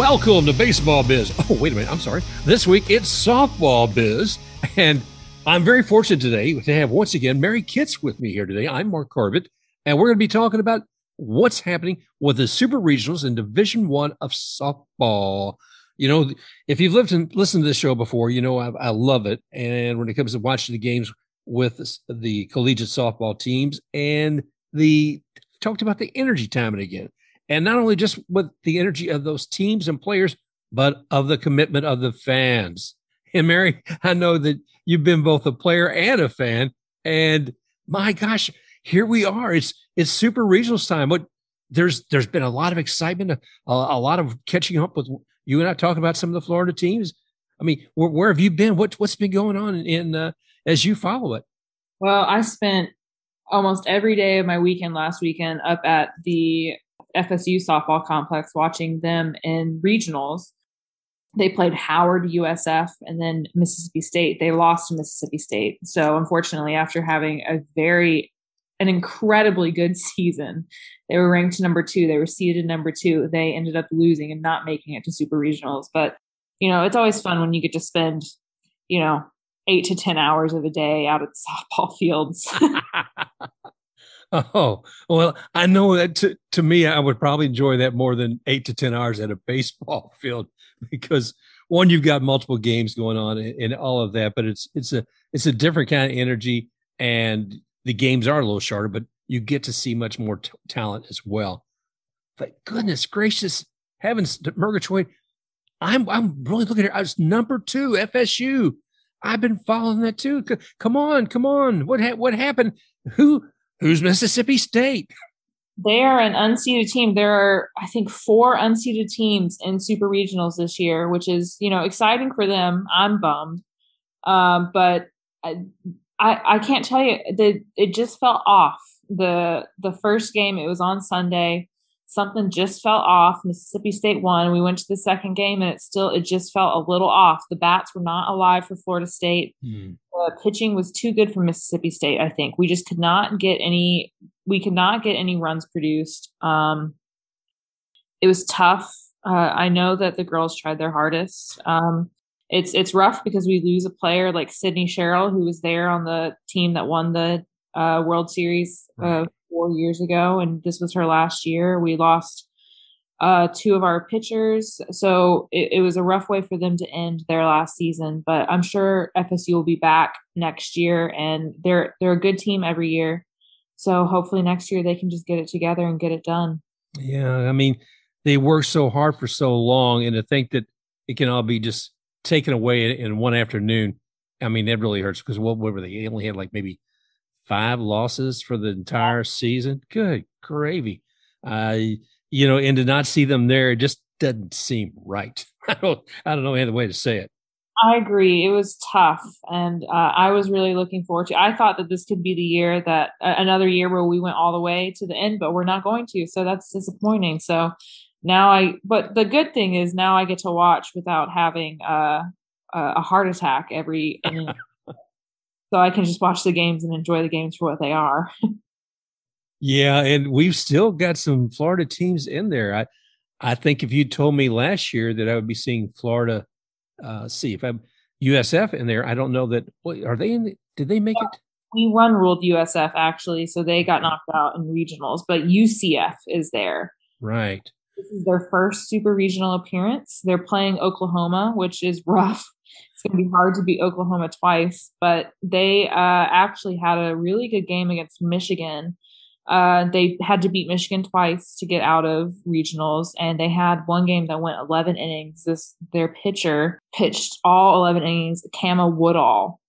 Welcome to Baseball Biz. Oh, wait a minute. I'm sorry. This week it's Softball Biz. And I'm very fortunate today to have once again Mary Kitts with me here today. I'm Mark Corbett, and we're going to be talking about what's happening with the Super Regionals in Division One of softball. You know, if you've lived and listened to this show before, you know I, I love it. And when it comes to watching the games with the collegiate softball teams and the talked about the energy time and again and not only just with the energy of those teams and players, but of the commitment of the fans. And Mary, I know that you've been both a player and a fan, and my gosh, here we are. It's it's super regionals time. What there's there's been a lot of excitement, a, a lot of catching up with you and I talking about some of the Florida teams. I mean, where, where have you been? What what's been going on in, uh, as you follow it? Well, I spent almost every day of my weekend last weekend up at the FSU softball complex watching them in regionals. They played Howard USF and then Mississippi State. They lost to Mississippi State. So unfortunately, after having a very an incredibly good season. They were ranked number two. They were seeded number two. They ended up losing and not making it to super regionals. But, you know, it's always fun when you get to spend, you know, eight to 10 hours of a day out at softball fields. Oh, well, I know that to, to me, I would probably enjoy that more than eight to 10 hours at a baseball field because one, you've got multiple games going on and, all of that, but it's, it's a, it's a different kind of energy and the games are a little shorter, but you get to see much more t- talent as well. But goodness gracious, heavens, Murgatroyd, I'm, I'm really looking at. I was number two, FSU. I've been following that too. Come on, come on. What, ha- what happened? Who, Who's Mississippi State? They are an unseeded team. There are, I think, four unseeded teams in super regionals this year, which is, you know, exciting for them. I'm bummed, um, but I, I, I can't tell you that it just felt off. the The first game, it was on Sunday something just felt off. Mississippi State won. We went to the second game and it still it just felt a little off. The bats were not alive for Florida State. Mm. The pitching was too good for Mississippi State. I think we just could not get any. We could not get any runs produced. Um, it was tough. Uh, I know that the girls tried their hardest. Um, it's it's rough because we lose a player like Sydney Sherrill, who was there on the team that won the uh, World Series uh, four years ago, and this was her last year. We lost uh, two of our pitchers, so it, it, was a rough way for them to end their last season. But I'm sure FSU will be back next year, and they're they're a good team every year. So hopefully next year they can just get it together and get it done. Yeah, I mean they worked so hard for so long, and to think that it can all be just taken away in, one afternoon. I mean, that really hurts because what, what were they? They only had like maybe five losses for the entire season. Good gravy. Uh, you know, and to not see them there, it just doesn't seem right. I don't, I don't know any other way to say it. I agree. It was tough, and uh, I was really looking forward to. I thought that this could be the year that uh, another year where we went all the way to the end, but we're not going to. So that's disappointing. So now I, but the good thing is now I get to watch without having uh, a heart attack every so I can just watch the games and enjoy the games for what they are. yeah, and we've still got some Florida teams in there. I I think if you told me last year that I would be seeing Florida, uh, see if I'm USF in there, I don't know that. What, are they in? The, did they make yeah. it? We run ruled USF actually, so they got knocked out in regionals, but UCF is there. Right. This is their first super regional appearance. They're playing Oklahoma, which is rough it's going to be hard to beat Oklahoma twice, but they uh, actually had a really good game against Michigan. Uh, they had to beat Michigan twice to get out of regionals, and they had one game that went 11 innings. This their pitcher pitched all 11 innings, Kama Woodall,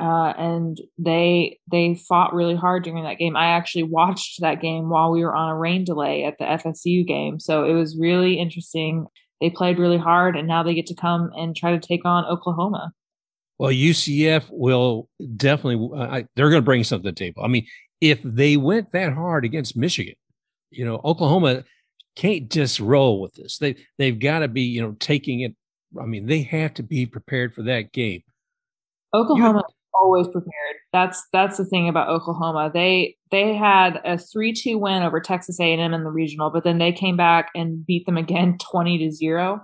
uh, and they they fought really hard during that game. I actually watched that game while we were on a rain delay at the FSU game, so it was really interesting they played really hard and now they get to come and try to take on Oklahoma. Well, UCF will definitely, uh, they're going to bring something to the table. I mean, if they went that hard against Michigan, you know, Oklahoma can't just roll with this. They, they've got to be, you know, taking it. I mean, they have to be prepared for that game. Oklahoma always prepared. That's that's the thing about Oklahoma. They they had a three two win over Texas A and M in the regional, but then they came back and beat them again twenty to zero.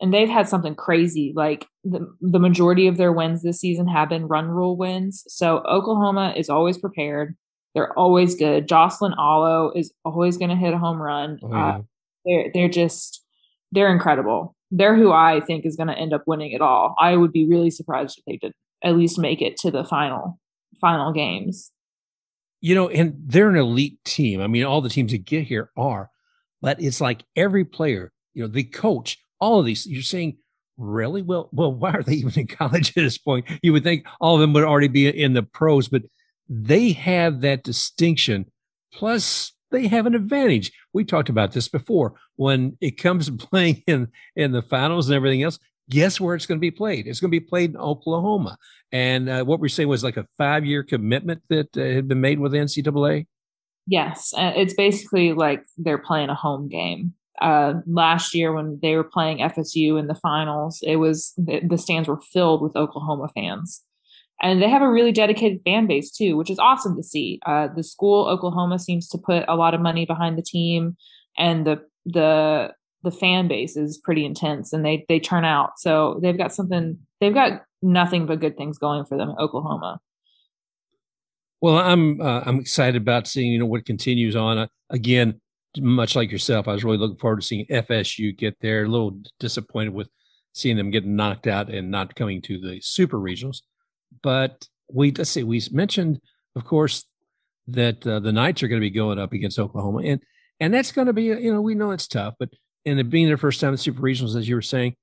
and they've had something crazy. Like the the majority of their wins this season have been run rule wins. So Oklahoma is always prepared. They're always good. Jocelyn Alo is always going to hit a home run. Oh, yeah. uh, they're they're just they're incredible. They're who I think is going to end up winning it all. I would be really surprised if they did at least make it to the final final games. You know, and they're an elite team. I mean, all the teams that get here are, but it's like every player, you know, the coach, all of these, you're saying, really? Well, well, why are they even in college at this point? You would think all of them would already be in the pros, but they have that distinction. Plus, they have an advantage. We talked about this before. When it comes to playing in in the finals and everything else, guess where it's going to be played? It's going to be played in Oklahoma. And uh, what we're saying was like a five year commitment that uh, had been made with NCAA. Yes, uh, it's basically like they're playing a home game. Uh, last year, when they were playing FSU in the finals, it was the, the stands were filled with Oklahoma fans and they have a really dedicated fan base too, which is awesome to see. Uh, the school Oklahoma seems to put a lot of money behind the team, and the the the fan base is pretty intense, and they they turn out. So they've got something. They've got nothing but good things going for them, in Oklahoma. Well, I'm uh, I'm excited about seeing you know what continues on. Uh, again, much like yourself, I was really looking forward to seeing FSU get there. A little disappointed with seeing them getting knocked out and not coming to the super regionals but we let's see, we mentioned, of course, that uh, the Knights are going to be going up against Oklahoma, and and that's going to be you know we know it's tough, but and it being their first time in Super Regionals, as you were saying,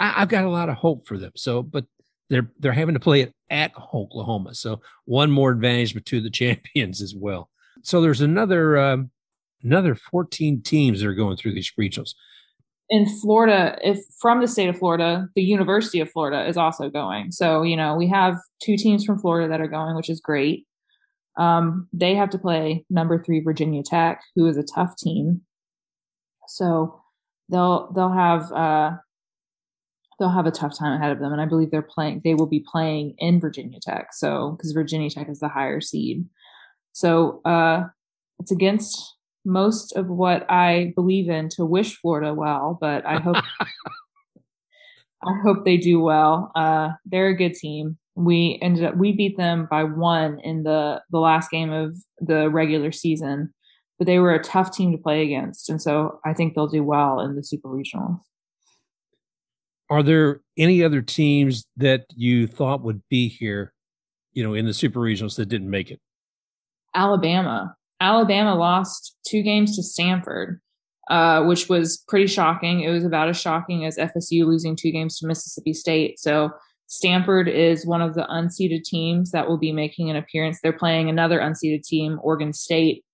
I, have got a lot of hope for them. So, but they're they're having to play it at Oklahoma, so one more advantage to the champions as well. So there's another um, another 14 teams that are going through these regionals in Florida, if from the state of Florida, the University of Florida is also going. So, you know, we have two teams from Florida that are going, which is great. Um, they have to play number three Virginia Tech, who is a tough team. So they'll they'll have uh, they'll have a tough time ahead of them, and I believe they're playing. They will be playing in Virginia Tech, so because Virginia Tech is the higher seed. So uh, it's against most of what I believe in to wish Florida well, but I hope I hope they do well. Uh, they're a good team. We ended up we beat them by one in the the last game of the regular season, but they were a tough team to play against, and so I think they'll do well in the super regionals. Are there any other teams that you thought would be here, you know, in the super regionals that didn't make it? Alabama. Alabama lost two games to Stanford, uh, which was pretty shocking. It was about as shocking as FSU losing two games to Mississippi State. So Stanford is one of the unseeded teams that will be making an appearance. They're playing another unseeded team, Oregon State.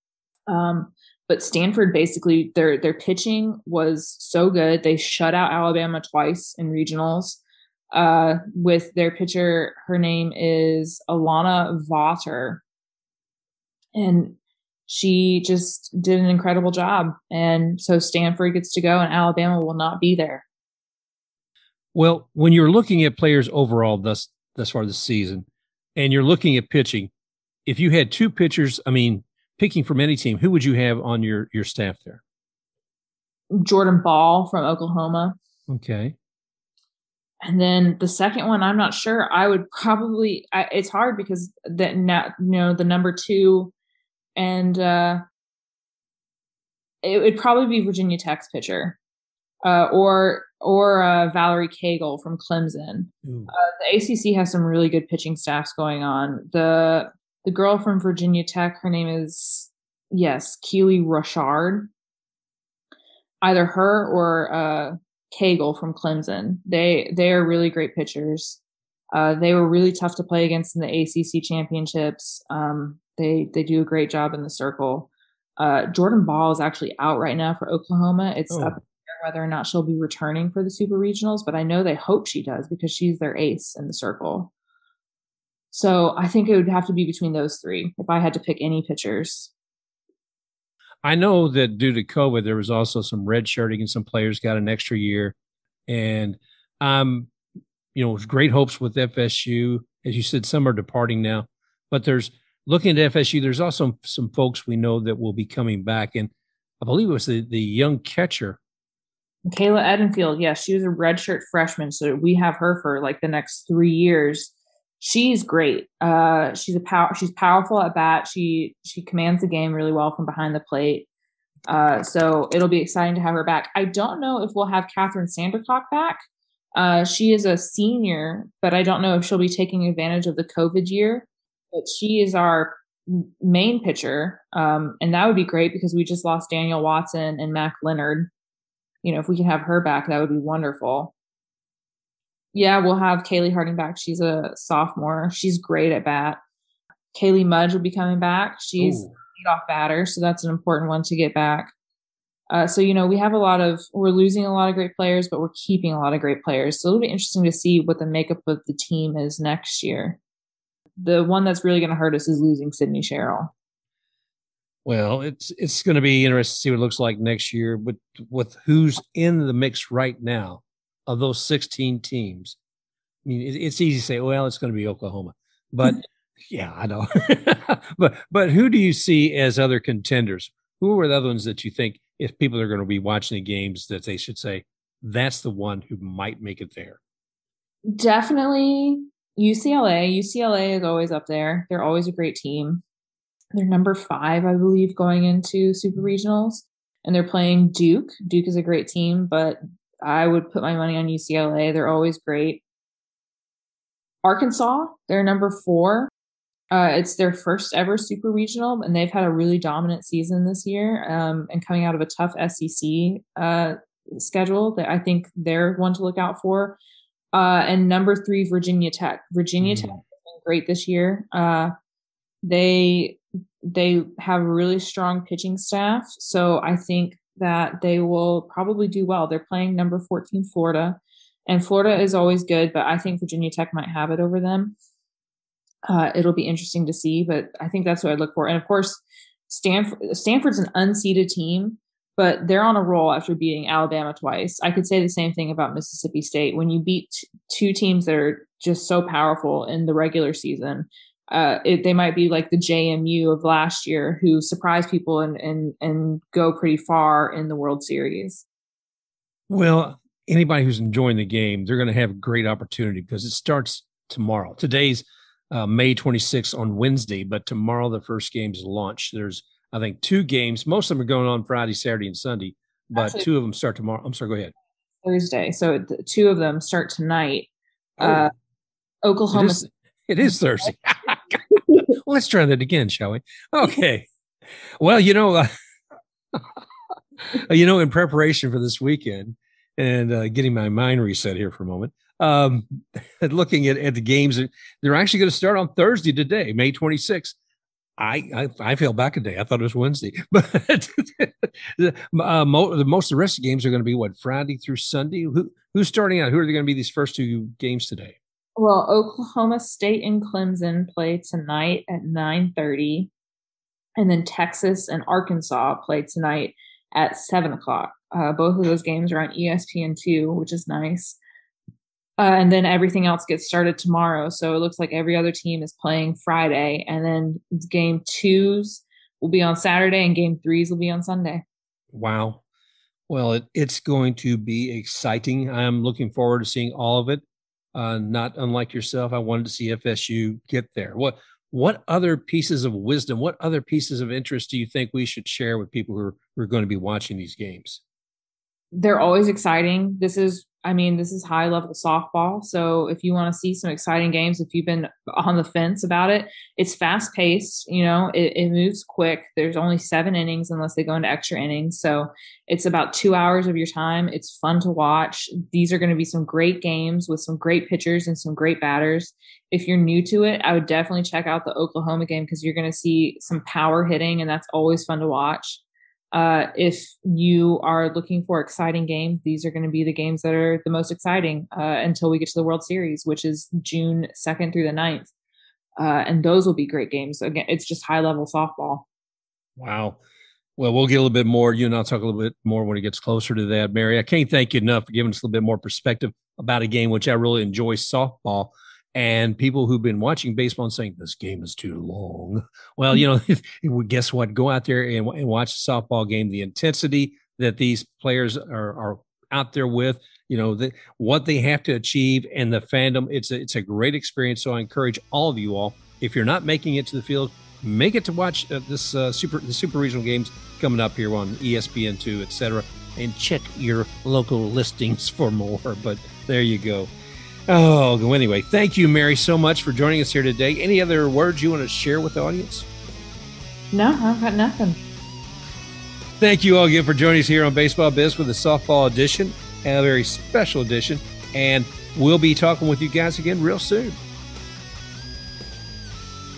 Um, but Stanford basically their their pitching was so good. They shut out Alabama twice in regionals. Uh, with their pitcher, her name is Alana Vawter, And she just did an incredible job. And so Stanford gets to go and Alabama will not be there. Well, when you're looking at players overall thus thus far this season, and you're looking at pitching, if you had two pitchers, I mean, picking from any team, who would you have on your your staff there? Jordan Bahl from Oklahoma. Okay. And then the second one, I'm not sure. I would probably. I, it's hard because that now you know the number two and uh, it would probably be Virginia Tech's pitcher, uh, or or uh, Valerie Cagle from Clemson. Uh, the ACC has some really good pitching staffs going on. The the girl from Virginia Tech, her name is yes, Keely Rochard. Either her or uh, Cagle from Clemson. They they are really great pitchers. Uh, they were really tough to play against in the ACC championships. Um, they they do a great job in the circle. Uh, Jordan Bahl is actually out right now for Oklahoma. It's oh. up whether or not she'll be returning for the super regionals, but I know they hope she does because she's their ace in the circle. So I think it would have to be between those three if I had to pick any pitchers. I know that due to COVID, there was also some red shirting and some players got an extra year. And I'm, um, you know, with great hopes with FSU. As you said, some are departing now, but there's looking at FSU, there's also some folks we know that will be coming back. And I believe it was the, the young catcher Kayla Edenfield, yes, yeah, she was a redshirt freshman, so we have her for like the next three years. She's great. Uh, she's a power. She's powerful at bat. She she commands the game really well from behind the plate. Uh, so it'll be exciting to have her back. I don't know if we'll have Catherine Sandercock back. Uh, she is a senior, but I don't know if she'll be taking advantage of the COVID year. But she is our main pitcher, um, and that would be great because we just lost Daniel Watson and Mack Leonard. You know, if we can have her back, that would be wonderful. Yeah, we'll have Kaylee Harding back. She's a sophomore. She's great at bat. Kaylee Mudge will be coming back. She's Ooh. leadoff batter, so that's an important one to get back. Uh, so you know, we have a lot of we're losing a lot of great players, but we're keeping a lot of great players. So it'll be interesting to see what the makeup of the team is next year. The one that's really going to hurt us is losing Sydney Sherrill. Well, it's it's going to be interesting to see what it looks like next year. But with who's in the mix right now of those 16 teams, I mean, it's easy to say, well, it's going to be Oklahoma, but hmm. yeah, I know. but but who do you see as other contenders? Who are the other ones that you think, if people are going to be watching the games, that they should say that's the one who might make it there? Definitely UCLA. UCLA is always up there. They're always a great team. They're number five, I believe, going into super regionals, and they're playing Duke. Duke is a great team, but I would put my money on UCLA. They're always great. Arkansas, they're number four. Uh, it's their first ever super regional, and they've had a really dominant season this year. Um, and coming out of a tough SEC uh, schedule, that I think they're one to look out for. Uh, and number three, Virginia Tech. Virginia mm. Tech has been great this year. Uh, they they have a really strong pitching staff, so I think that they will probably do well. They're playing number 14 Florida, and Florida is always good, but I think Virginia Tech might have it over them. Uh, it'll be interesting to see, but I think that's what I look for. And of course, Stanford Stanford's an unseeded team, but they're on a roll after beating Alabama twice. I could say the same thing about Mississippi State. When you beat t- two teams that are just so powerful in the regular season, uh, it, they might be like the JMU of last year, who surprise people and and and go pretty far in the World Series. Well, anybody who's enjoying the game, they're going to have a great opportunity because it starts tomorrow. Today's uh, May 26th on Wednesday, but tomorrow the first games launch. There's I think two games. Most of them are going on Friday, Saturday, and Sunday, but Actually, two of them start tomorrow. I'm sorry. Go ahead. Thursday. So the two of them start tonight. Oh. Uh, Oklahoma. It is, it is Thursday. let's try that again, shall we? Okay. Well, you know, uh, you know, in preparation for this weekend and uh, getting my mind reset here for a moment, um, looking at, at the games, they're actually going to start on Thursday today, May 26th. I, I, I fell back a day. I thought it was Wednesday, but uh, mo- most of the rest of the games are going to be what Friday through Sunday. Who who's starting out? Who are they going to be these first two games today? Well, Oklahoma State and Clemson play tonight at 9:30, and then Texas and Arkansas play tonight at seven o'clock. Uh, both of those games are on ESPN two, which is nice. Uh, and then everything else gets started tomorrow. So it looks like every other team is playing Friday, and then game twos will be on Saturday, and game threes will be on Sunday. Wow. Well, it, it's going to be exciting. I'm looking forward to seeing all of it. Uh, not unlike yourself, I wanted to see FSU get there. What what other pieces of wisdom, what other pieces of interest do you think we should share with people who are, who are going to be watching these games? They're always exciting. This is I mean, this is high level softball. So if you want to see some exciting games, if you've been on the fence about it, it's fast paced. You know, it, it, moves quick. There's only seven innings unless they go into extra innings. So it's about two hours of your time. It's fun to watch. These are going to be some great games with some great pitchers and some great batters. If you're new to it, I would definitely check out the Oklahoma game because you're going to see some power hitting, and that's always fun to watch. Uh, if you are looking for exciting games, these are going to be the games that are the most exciting uh, until we get to the World Series, which is June 2nd through the 9th. Uh, and those will be great games. Again, it's just high level softball. Wow. Well, we'll get a little bit more. You and I'll talk a little bit more when it gets closer to that, Mary. I can't thank you enough for giving us a little bit more perspective about a game which I really enjoy softball and people who've been watching baseball and saying this game is too long. Well, you know, guess what? Go out there and, and watch the softball game. The intensity that these players are, are out there with, you know, the, what they have to achieve and the fandom. It's a, it's a great experience. So I encourage all of you all, if you're not making it to the field, make it to watch uh, this uh, super the super regional games coming up here on ESPN two, etc. And check your local listings for more. But there you go. Oh, anyway, thank you, Mary, so much for joining us here today. Any other words you want to share with the audience? No, I've got nothing. Thank you all again for joining us here on Baseball Biz with the softball edition, and a very special edition. And we'll be talking with you guys again real soon.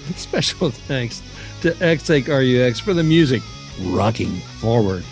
Special thanks to X RUX for the music, rocking forward.